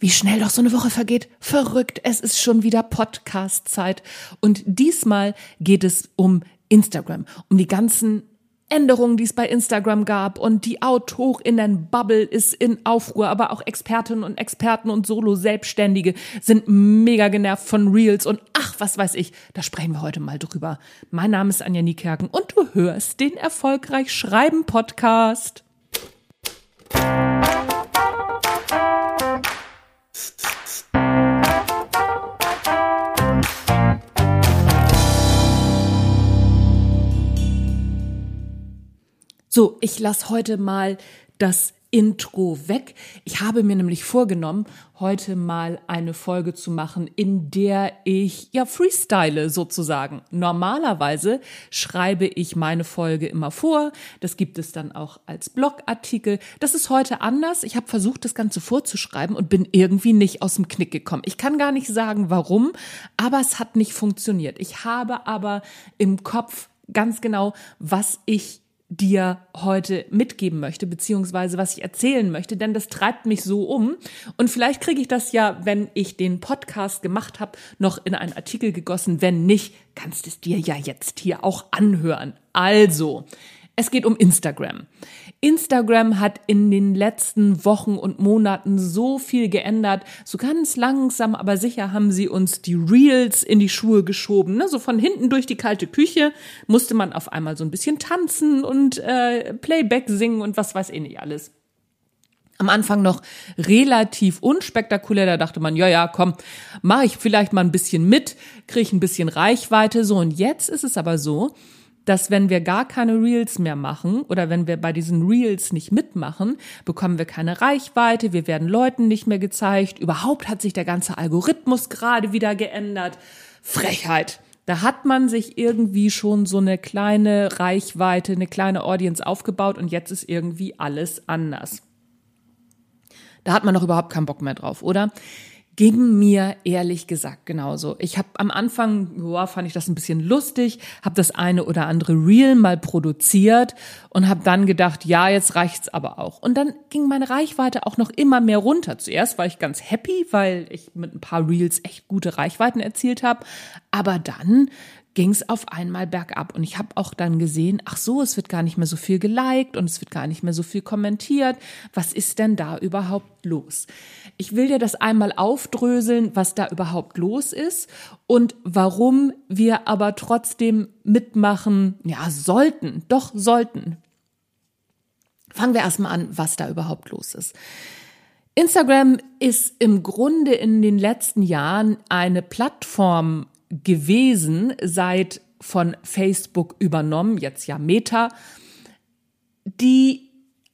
Wie schnell doch so eine Woche vergeht. Verrückt. Es ist schon wieder Podcast-Zeit. Und diesmal geht es um Instagram, um die ganzen Änderungen, die es bei Instagram gab und die Outhoch in den Bubble ist in Aufruhr, aber auch Expertinnen und Experten und Solo-Selbstständige sind mega genervt von Reels und ach, was weiß ich, da sprechen wir heute mal drüber. Mein Name ist Anja Niekerken und du hörst den Erfolgreich Schreiben Podcast. So, ich lasse heute mal das Intro weg. Ich habe mir nämlich vorgenommen, heute mal eine Folge zu machen, in der ich ja freestyle sozusagen. Normalerweise schreibe ich meine Folge immer vor. Das gibt es dann auch als Blogartikel. Das ist heute anders. Ich habe versucht, das Ganze vorzuschreiben und bin irgendwie nicht aus dem Knick gekommen. Ich kann gar nicht sagen, warum, aber es hat nicht funktioniert. Ich habe aber im Kopf ganz genau, was ich dir heute mitgeben möchte, beziehungsweise was ich erzählen möchte, denn das treibt mich so um. Und vielleicht kriege ich das ja, wenn ich den Podcast gemacht habe, noch in einen Artikel gegossen. Wenn nicht, kannst es dir ja jetzt hier auch anhören. Also, es geht um Instagram. Instagram hat in den letzten Wochen und Monaten so viel geändert. So ganz langsam, aber sicher haben sie uns die Reels in die Schuhe geschoben. Ne? So von hinten durch die kalte Küche musste man auf einmal so ein bisschen tanzen und äh, Playback singen und was weiß ich nicht alles am Anfang noch relativ unspektakulär. Da dachte man, ja, ja, komm, mache ich vielleicht mal ein bisschen mit, kriege ich ein bisschen Reichweite. So, und jetzt ist es aber so, dass wenn wir gar keine Reels mehr machen oder wenn wir bei diesen Reels nicht mitmachen, bekommen wir keine Reichweite, wir werden Leuten nicht mehr gezeigt. Überhaupt hat sich der ganze Algorithmus gerade wieder geändert. Frechheit. Da hat man sich irgendwie schon so eine kleine Reichweite, eine kleine Audience aufgebaut und jetzt ist irgendwie alles anders. Da hat man doch überhaupt keinen Bock mehr drauf, oder? Ging mir ehrlich gesagt genauso. Ich habe am Anfang, ja, fand ich das ein bisschen lustig, habe das eine oder andere Reel mal produziert und habe dann gedacht, ja, jetzt reicht's aber auch. Und dann ging meine Reichweite auch noch immer mehr runter. Zuerst war ich ganz happy, weil ich mit ein paar Reels echt gute Reichweiten erzielt habe, aber dann ging es auf einmal bergab. Und ich habe auch dann gesehen, ach so, es wird gar nicht mehr so viel geliked und es wird gar nicht mehr so viel kommentiert. Was ist denn da überhaupt los? Ich will dir das einmal aufdröseln, was da überhaupt los ist und warum wir aber trotzdem mitmachen, ja, sollten, doch sollten. Fangen wir erstmal an, was da überhaupt los ist. Instagram ist im Grunde in den letzten Jahren eine Plattform gewesen, seit von Facebook übernommen, jetzt ja Meta, die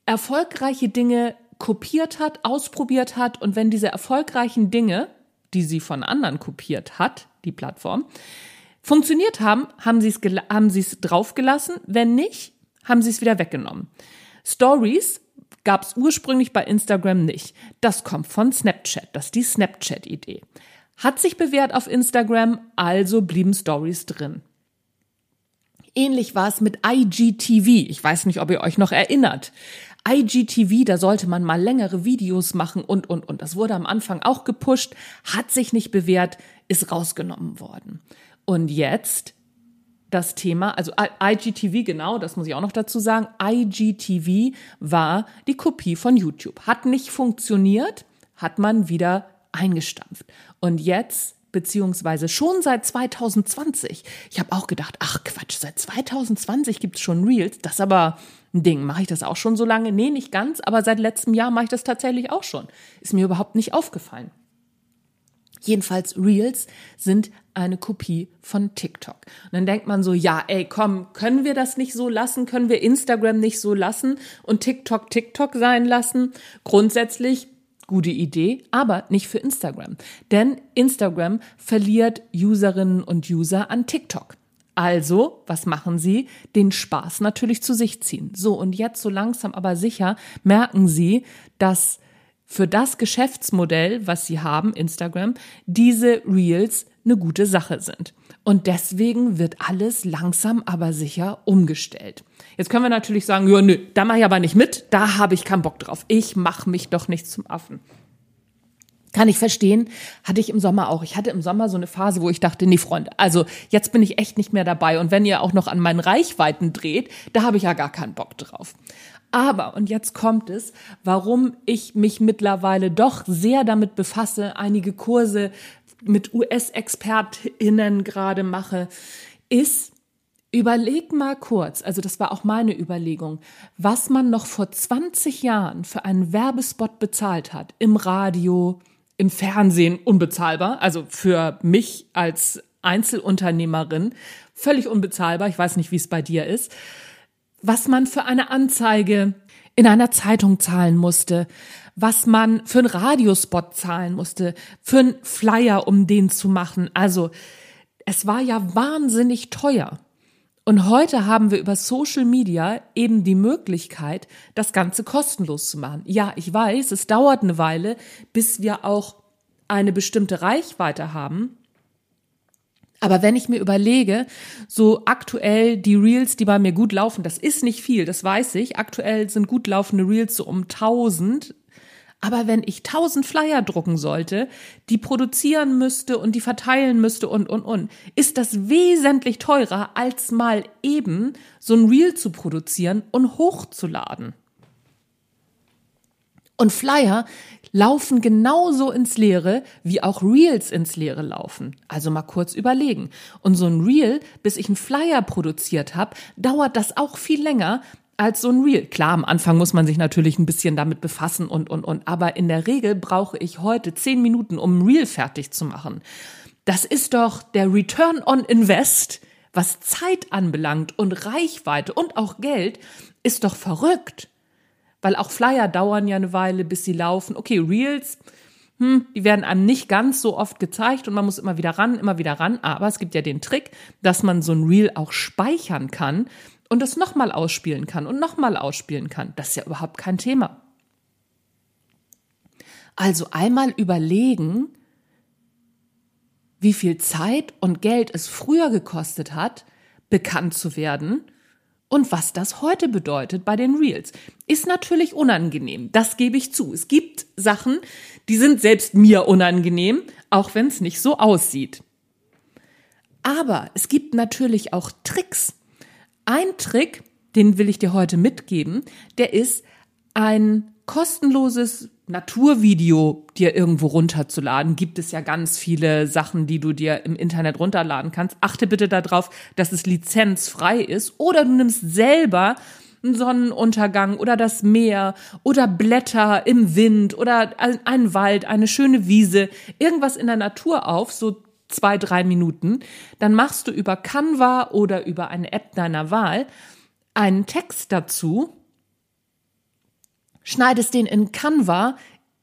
erfolgreiche Dinge kopiert hat, ausprobiert hat und wenn diese erfolgreichen Dinge, die sie von anderen kopiert hat, die Plattform, funktioniert haben, haben sie es haben sie es draufgelassen, wenn nicht, haben sie es wieder weggenommen. Stories gab es ursprünglich bei Instagram nicht. Das kommt von Snapchat, das ist die Snapchat-Idee. Hat sich bewährt auf Instagram, also blieben Stories drin. Ähnlich war es mit IGTV. Ich weiß nicht, ob ihr euch noch erinnert. IGTV, da sollte man mal längere Videos machen und, und, und. Das wurde am Anfang auch gepusht, hat sich nicht bewährt, ist rausgenommen worden. Und jetzt das Thema, also IGTV, genau, das muss ich auch noch dazu sagen. IGTV war die Kopie von YouTube. Hat nicht funktioniert, hat man wieder eingestampft. Und jetzt, beziehungsweise schon seit 2020, ich habe auch gedacht, ach Quatsch, seit 2020 gibt's schon Reels, das ist aber ein Ding. Mache ich das auch schon so lange? Nee, nicht ganz, aber seit letztem Jahr mache ich das tatsächlich auch schon. Ist mir überhaupt nicht aufgefallen. Jedenfalls Reels sind eine Kopie von TikTok. Und dann denkt man so, ja, ey, komm, können wir das nicht so lassen? Können wir Instagram nicht so lassen und TikTok TikTok sein lassen? Grundsätzlich Gute Idee, aber nicht für Instagram. Denn Instagram verliert Userinnen und User an TikTok. Also, was machen sie? Den Spaß natürlich zu sich ziehen. So, und jetzt so langsam aber sicher merken sie, dass für das Geschäftsmodell, was sie haben, Instagram, diese Reels eine gute Sache sind. Und deswegen wird alles langsam aber sicher umgestellt. Jetzt können wir natürlich sagen, ja, nö, da mache ich aber nicht mit, da habe ich keinen Bock drauf. Ich mache mich doch nicht zum Affen. Kann ich verstehen. Hatte ich im Sommer auch. Ich hatte im Sommer so eine Phase, wo ich dachte, nee, Freunde, also jetzt bin ich echt nicht mehr dabei. Und wenn ihr auch noch an meinen Reichweiten dreht, da habe ich ja gar keinen Bock drauf. Aber, und jetzt kommt es, warum ich mich mittlerweile doch sehr damit befasse, einige Kurse mit US-ExpertInnen gerade mache, ist, Überleg mal kurz, also das war auch meine Überlegung, was man noch vor 20 Jahren für einen Werbespot bezahlt hat, im Radio, im Fernsehen unbezahlbar, also für mich als Einzelunternehmerin völlig unbezahlbar, ich weiß nicht, wie es bei dir ist, was man für eine Anzeige in einer Zeitung zahlen musste, was man für einen Radiospot zahlen musste, für einen Flyer, um den zu machen. Also es war ja wahnsinnig teuer. Und heute haben wir über Social Media eben die Möglichkeit, das Ganze kostenlos zu machen. Ja, ich weiß, es dauert eine Weile, bis wir auch eine bestimmte Reichweite haben. Aber wenn ich mir überlege, so aktuell die Reels, die bei mir gut laufen, das ist nicht viel, das weiß ich. Aktuell sind gut laufende Reels so um 1000 aber wenn ich tausend Flyer drucken sollte, die produzieren müsste und die verteilen müsste und, und, und, ist das wesentlich teurer, als mal eben so ein Reel zu produzieren und hochzuladen. Und Flyer laufen genauso ins Leere, wie auch Reels ins Leere laufen. Also mal kurz überlegen. Und so ein Reel, bis ich einen Flyer produziert habe, dauert das auch viel länger, als so ein Reel. Klar, am Anfang muss man sich natürlich ein bisschen damit befassen und, und, und. Aber in der Regel brauche ich heute zehn Minuten, um ein Reel fertig zu machen. Das ist doch der Return on Invest, was Zeit anbelangt und Reichweite und auch Geld, ist doch verrückt. Weil auch Flyer dauern ja eine Weile, bis sie laufen. Okay, Reels, hm, die werden einem nicht ganz so oft gezeigt und man muss immer wieder ran, immer wieder ran. Aber es gibt ja den Trick, dass man so ein Reel auch speichern kann und das nochmal ausspielen kann und nochmal ausspielen kann. Das ist ja überhaupt kein Thema. Also einmal überlegen, wie viel Zeit und Geld es früher gekostet hat, bekannt zu werden und was das heute bedeutet bei den Reels. Ist natürlich unangenehm, das gebe ich zu. Es gibt Sachen, die sind selbst mir unangenehm, auch wenn es nicht so aussieht. Aber es gibt natürlich auch Tricks, ein Trick, den will ich dir heute mitgeben, der ist ein kostenloses Naturvideo dir irgendwo runterzuladen. Gibt es ja ganz viele Sachen, die du dir im Internet runterladen kannst. Achte bitte darauf, dass es lizenzfrei ist oder du nimmst selber einen Sonnenuntergang oder das Meer oder Blätter im Wind oder einen Wald, eine schöne Wiese, irgendwas in der Natur auf, so zwei, drei Minuten, dann machst du über Canva oder über eine App deiner Wahl einen Text dazu, schneidest den in Canva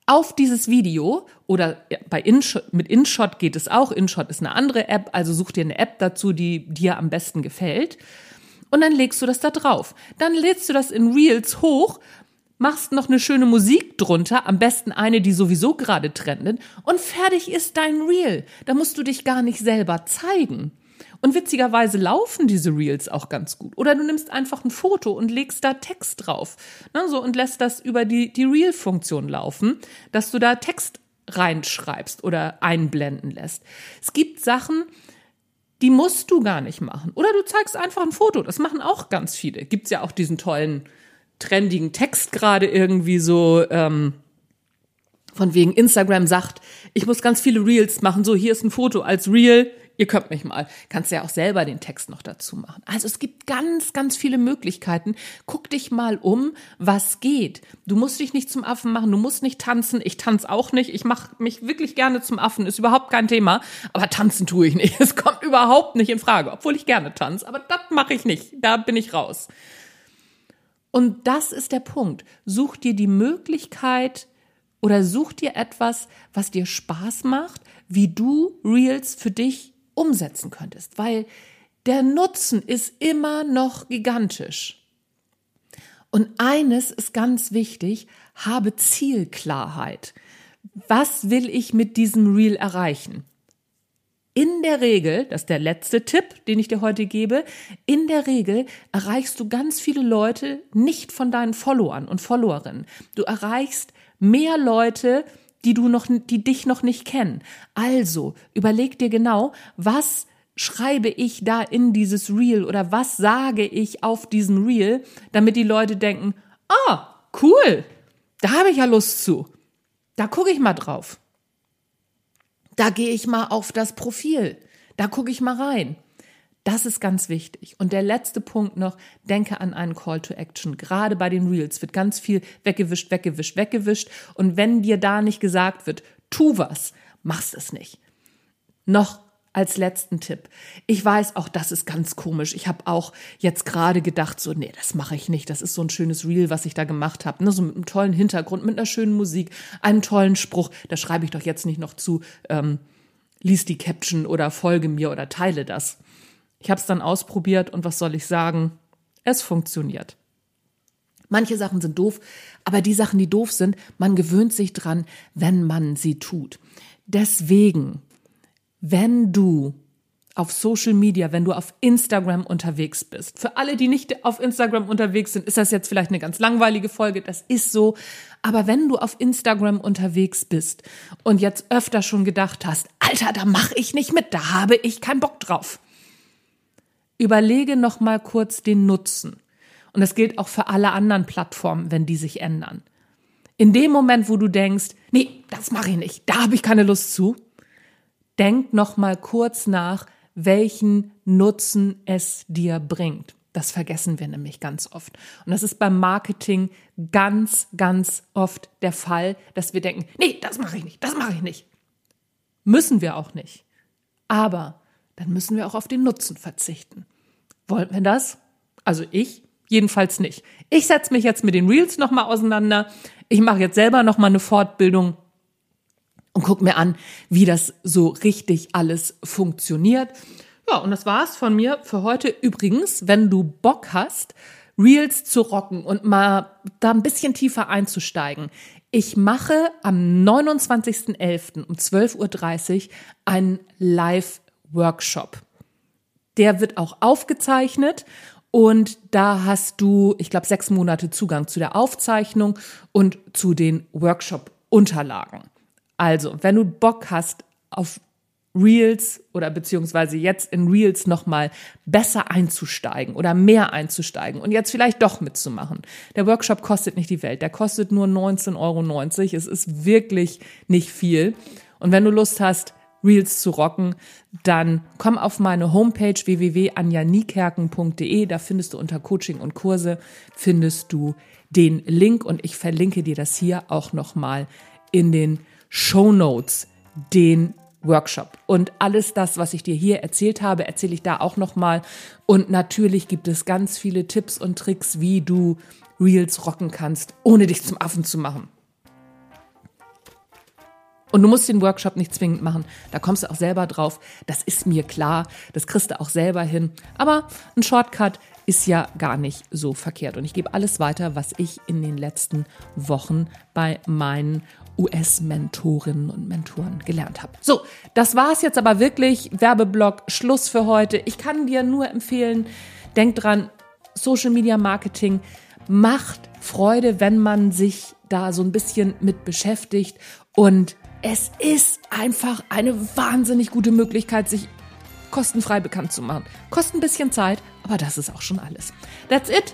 auf dieses Video oder bei InShot, mit InShot geht es auch. InShot ist eine andere App, also such dir eine App dazu, die dir am besten gefällt. Und dann legst du das da drauf. Dann lädst du das in Reels hoch machst noch eine schöne Musik drunter, am besten eine, die sowieso gerade trendet, und fertig ist dein Reel. Da musst du dich gar nicht selber zeigen. Und witzigerweise laufen diese Reels auch ganz gut. Oder du nimmst einfach ein Foto und legst da Text drauf. Ne, so, und lässt das über die, die Reel-Funktion laufen, dass du da Text reinschreibst oder einblenden lässt. Es gibt Sachen, die musst du gar nicht machen. Oder du zeigst einfach ein Foto. Das machen auch ganz viele. Gibt's ja auch diesen tollen trendigen Text gerade irgendwie so ähm, von wegen Instagram sagt, ich muss ganz viele Reels machen, so hier ist ein Foto als Reel, ihr könnt mich mal. Kannst ja auch selber den Text noch dazu machen. Also es gibt ganz, ganz viele Möglichkeiten. Guck dich mal um, was geht. Du musst dich nicht zum Affen machen, du musst nicht tanzen. Ich tanze auch nicht. Ich mache mich wirklich gerne zum Affen, ist überhaupt kein Thema. Aber tanzen tue ich nicht. Es kommt überhaupt nicht in Frage, obwohl ich gerne tanze. Aber das mache ich nicht. Da bin ich raus. Und das ist der Punkt. Such dir die Möglichkeit oder such dir etwas, was dir Spaß macht, wie du Reels für dich umsetzen könntest, weil der Nutzen ist immer noch gigantisch. Und eines ist ganz wichtig, habe Zielklarheit. Was will ich mit diesem Reel erreichen? In der Regel, das ist der letzte Tipp, den ich dir heute gebe, in der Regel erreichst du ganz viele Leute nicht von deinen Followern und Followerinnen. Du erreichst mehr Leute die du noch, die dich noch nicht kennen. Also überleg dir genau, was schreibe ich da in dieses Reel oder was sage ich auf diesen Reel, damit die Leute denken, ah, cool, da habe ich ja Lust zu. Da gucke ich mal drauf. Da gehe ich mal auf das Profil. Da gucke ich mal rein. Das ist ganz wichtig. Und der letzte Punkt noch, denke an einen Call to Action. Gerade bei den Reels wird ganz viel weggewischt, weggewischt, weggewischt. Und wenn dir da nicht gesagt wird, tu was, machst es nicht. Noch als letzten Tipp. Ich weiß auch, das ist ganz komisch. Ich habe auch jetzt gerade gedacht, so, nee, das mache ich nicht. Das ist so ein schönes Reel, was ich da gemacht habe. Ne? So mit einem tollen Hintergrund, mit einer schönen Musik, einem tollen Spruch. Da schreibe ich doch jetzt nicht noch zu, ähm, lies die Caption oder folge mir oder teile das. Ich habe es dann ausprobiert und was soll ich sagen? Es funktioniert. Manche Sachen sind doof, aber die Sachen, die doof sind, man gewöhnt sich dran, wenn man sie tut. Deswegen, wenn du auf Social Media, wenn du auf Instagram unterwegs bist. Für alle, die nicht auf Instagram unterwegs sind, ist das jetzt vielleicht eine ganz langweilige Folge, das ist so. Aber wenn du auf Instagram unterwegs bist und jetzt öfter schon gedacht hast, Alter, da mache ich nicht mit, da habe ich keinen Bock drauf überlege noch mal kurz den Nutzen. Und das gilt auch für alle anderen Plattformen, wenn die sich ändern. In dem Moment, wo du denkst, nee, das mache ich nicht, da habe ich keine Lust zu, denk noch mal kurz nach, welchen Nutzen es dir bringt. Das vergessen wir nämlich ganz oft. Und das ist beim Marketing ganz, ganz oft der Fall, dass wir denken, nee, das mache ich nicht, das mache ich nicht. Müssen wir auch nicht. Aber dann müssen wir auch auf den Nutzen verzichten. Wollen wir das? Also ich jedenfalls nicht. Ich setze mich jetzt mit den Reels nochmal auseinander. Ich mache jetzt selber nochmal eine Fortbildung und guck mir an, wie das so richtig alles funktioniert. Ja, und das war's von mir für heute. Übrigens, wenn du Bock hast, Reels zu rocken und mal da ein bisschen tiefer einzusteigen. Ich mache am 29.11. um 12.30 Uhr einen Live Workshop. Der wird auch aufgezeichnet und da hast du, ich glaube, sechs Monate Zugang zu der Aufzeichnung und zu den Workshop-Unterlagen. Also, wenn du Bock hast auf Reels oder beziehungsweise jetzt in Reels nochmal besser einzusteigen oder mehr einzusteigen und jetzt vielleicht doch mitzumachen. Der Workshop kostet nicht die Welt, der kostet nur 19,90 Euro. Es ist wirklich nicht viel. Und wenn du Lust hast, Reels zu rocken, dann komm auf meine Homepage www.anjanikerken.de. Da findest du unter Coaching und Kurse findest du den Link und ich verlinke dir das hier auch nochmal in den Show Notes, den Workshop. Und alles das, was ich dir hier erzählt habe, erzähle ich da auch nochmal. Und natürlich gibt es ganz viele Tipps und Tricks, wie du Reels rocken kannst, ohne dich zum Affen zu machen. Und du musst den Workshop nicht zwingend machen. Da kommst du auch selber drauf. Das ist mir klar. Das kriegst du auch selber hin. Aber ein Shortcut ist ja gar nicht so verkehrt. Und ich gebe alles weiter, was ich in den letzten Wochen bei meinen US-Mentorinnen und Mentoren gelernt habe. So, das war's jetzt aber wirklich. Werbeblock, Schluss für heute. Ich kann dir nur empfehlen, denk dran, Social Media Marketing macht Freude, wenn man sich da so ein bisschen mit beschäftigt und es ist einfach eine wahnsinnig gute Möglichkeit, sich kostenfrei bekannt zu machen. Kostet ein bisschen Zeit, aber das ist auch schon alles. That's it.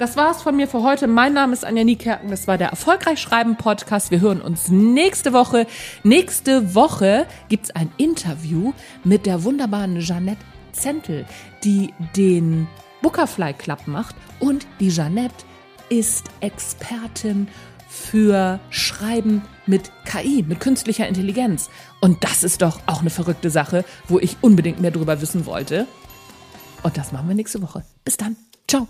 Das war's von mir für heute. Mein Name ist Anja Niekerken. Das war der Erfolgreich Schreiben Podcast. Wir hören uns nächste Woche. Nächste Woche gibt's ein Interview mit der wunderbaren Jeanette Zentel, die den Bookerfly Club macht. Und die Jeanette ist Expertin für Schreiben mit KI, mit künstlicher Intelligenz. Und das ist doch auch eine verrückte Sache, wo ich unbedingt mehr darüber wissen wollte. Und das machen wir nächste Woche. Bis dann. Ciao.